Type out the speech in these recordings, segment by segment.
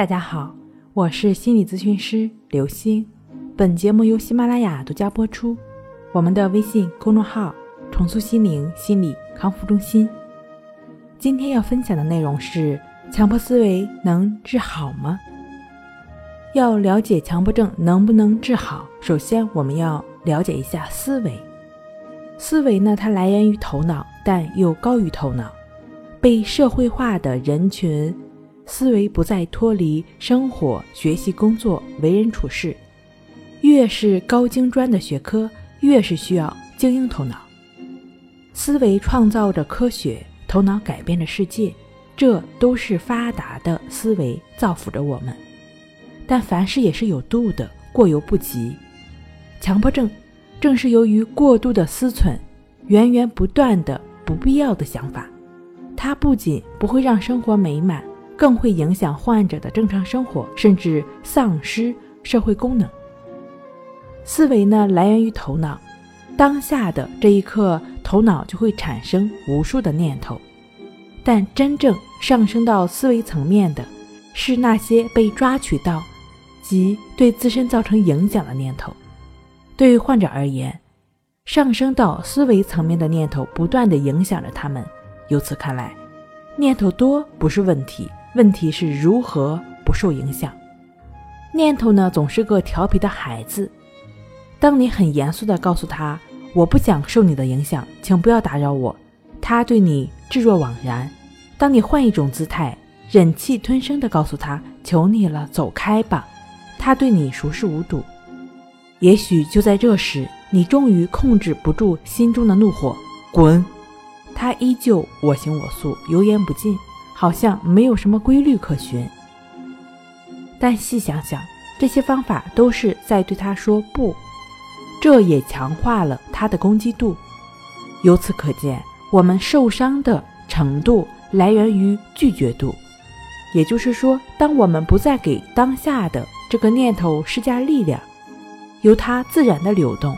大家好，我是心理咨询师刘星。本节目由喜马拉雅独家播出。我们的微信公众号“重塑心灵心理康复中心”。今天要分享的内容是：强迫思维能治好吗？要了解强迫症能不能治好，首先我们要了解一下思维。思维呢，它来源于头脑，但又高于头脑。被社会化的人群。思维不再脱离生活、学习、工作、为人处事。越是高精专的学科，越是需要精英头脑。思维创造着科学，头脑改变着世界，这都是发达的思维造福着我们。但凡事也是有度的，过犹不及。强迫症正是由于过度的思忖，源源不断的不必要的想法，它不仅不会让生活美满。更会影响患者的正常生活，甚至丧失社会功能。思维呢，来源于头脑，当下的这一刻，头脑就会产生无数的念头。但真正上升到思维层面的，是那些被抓取到及对自身造成影响的念头。对于患者而言，上升到思维层面的念头不断的影响着他们。由此看来，念头多不是问题。问题是如何不受影响？念头呢，总是个调皮的孩子。当你很严肃地告诉他“我不想受你的影响，请不要打扰我”，他对你置若罔然；当你换一种姿态，忍气吞声地告诉他“求你了，走开吧”，他对你熟视无睹。也许就在这时，你终于控制不住心中的怒火，滚！他依旧我行我素，油盐不进。好像没有什么规律可循，但细想想，这些方法都是在对他说不，这也强化了他的攻击度。由此可见，我们受伤的程度来源于拒绝度。也就是说，当我们不再给当下的这个念头施加力量，由它自然的流动，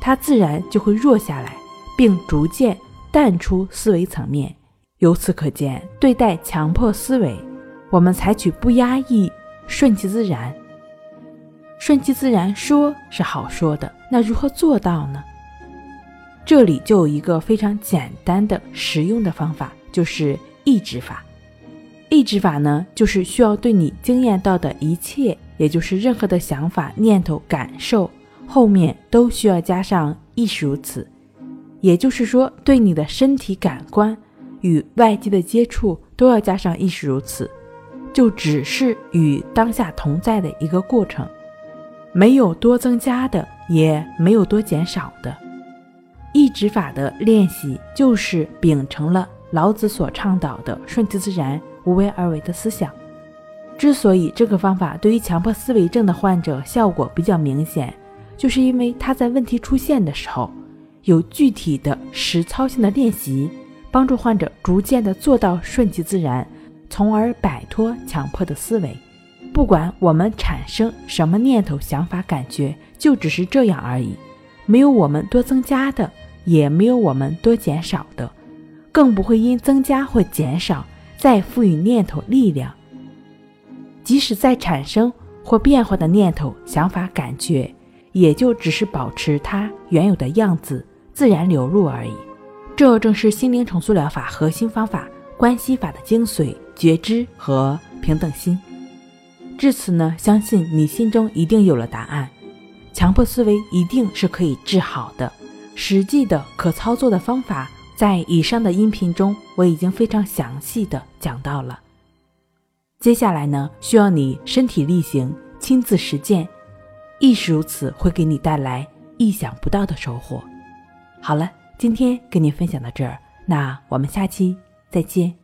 它自然就会弱下来，并逐渐淡出思维层面。由此可见，对待强迫思维，我们采取不压抑、顺其自然。顺其自然说是好说的，那如何做到呢？这里就有一个非常简单的、实用的方法，就是抑制法。抑制法呢，就是需要对你经验到的一切，也就是任何的想法、念头、感受，后面都需要加上“亦是如此”。也就是说，对你的身体感官。与外界的接触都要加上亦是如此，就只是与当下同在的一个过程，没有多增加的，也没有多减少的。抑制法的练习就是秉承了老子所倡导的顺其自然、无为而为的思想。之所以这个方法对于强迫思维症的患者效果比较明显，就是因为他在问题出现的时候，有具体的实操性的练习。帮助患者逐渐的做到顺其自然，从而摆脱强迫的思维。不管我们产生什么念头、想法、感觉，就只是这样而已，没有我们多增加的，也没有我们多减少的，更不会因增加或减少再赋予念头力量。即使再产生或变化的念头、想法、感觉，也就只是保持它原有的样子，自然流入而已。这正是心灵重塑疗法核心方法——关系法的精髓：觉知和平等心。至此呢，相信你心中一定有了答案。强迫思维一定是可以治好的，实际的可操作的方法，在以上的音频中我已经非常详细的讲到了。接下来呢，需要你身体力行，亲自实践，亦是如此，会给你带来意想不到的收获。好了。今天跟您分享到这儿，那我们下期再见。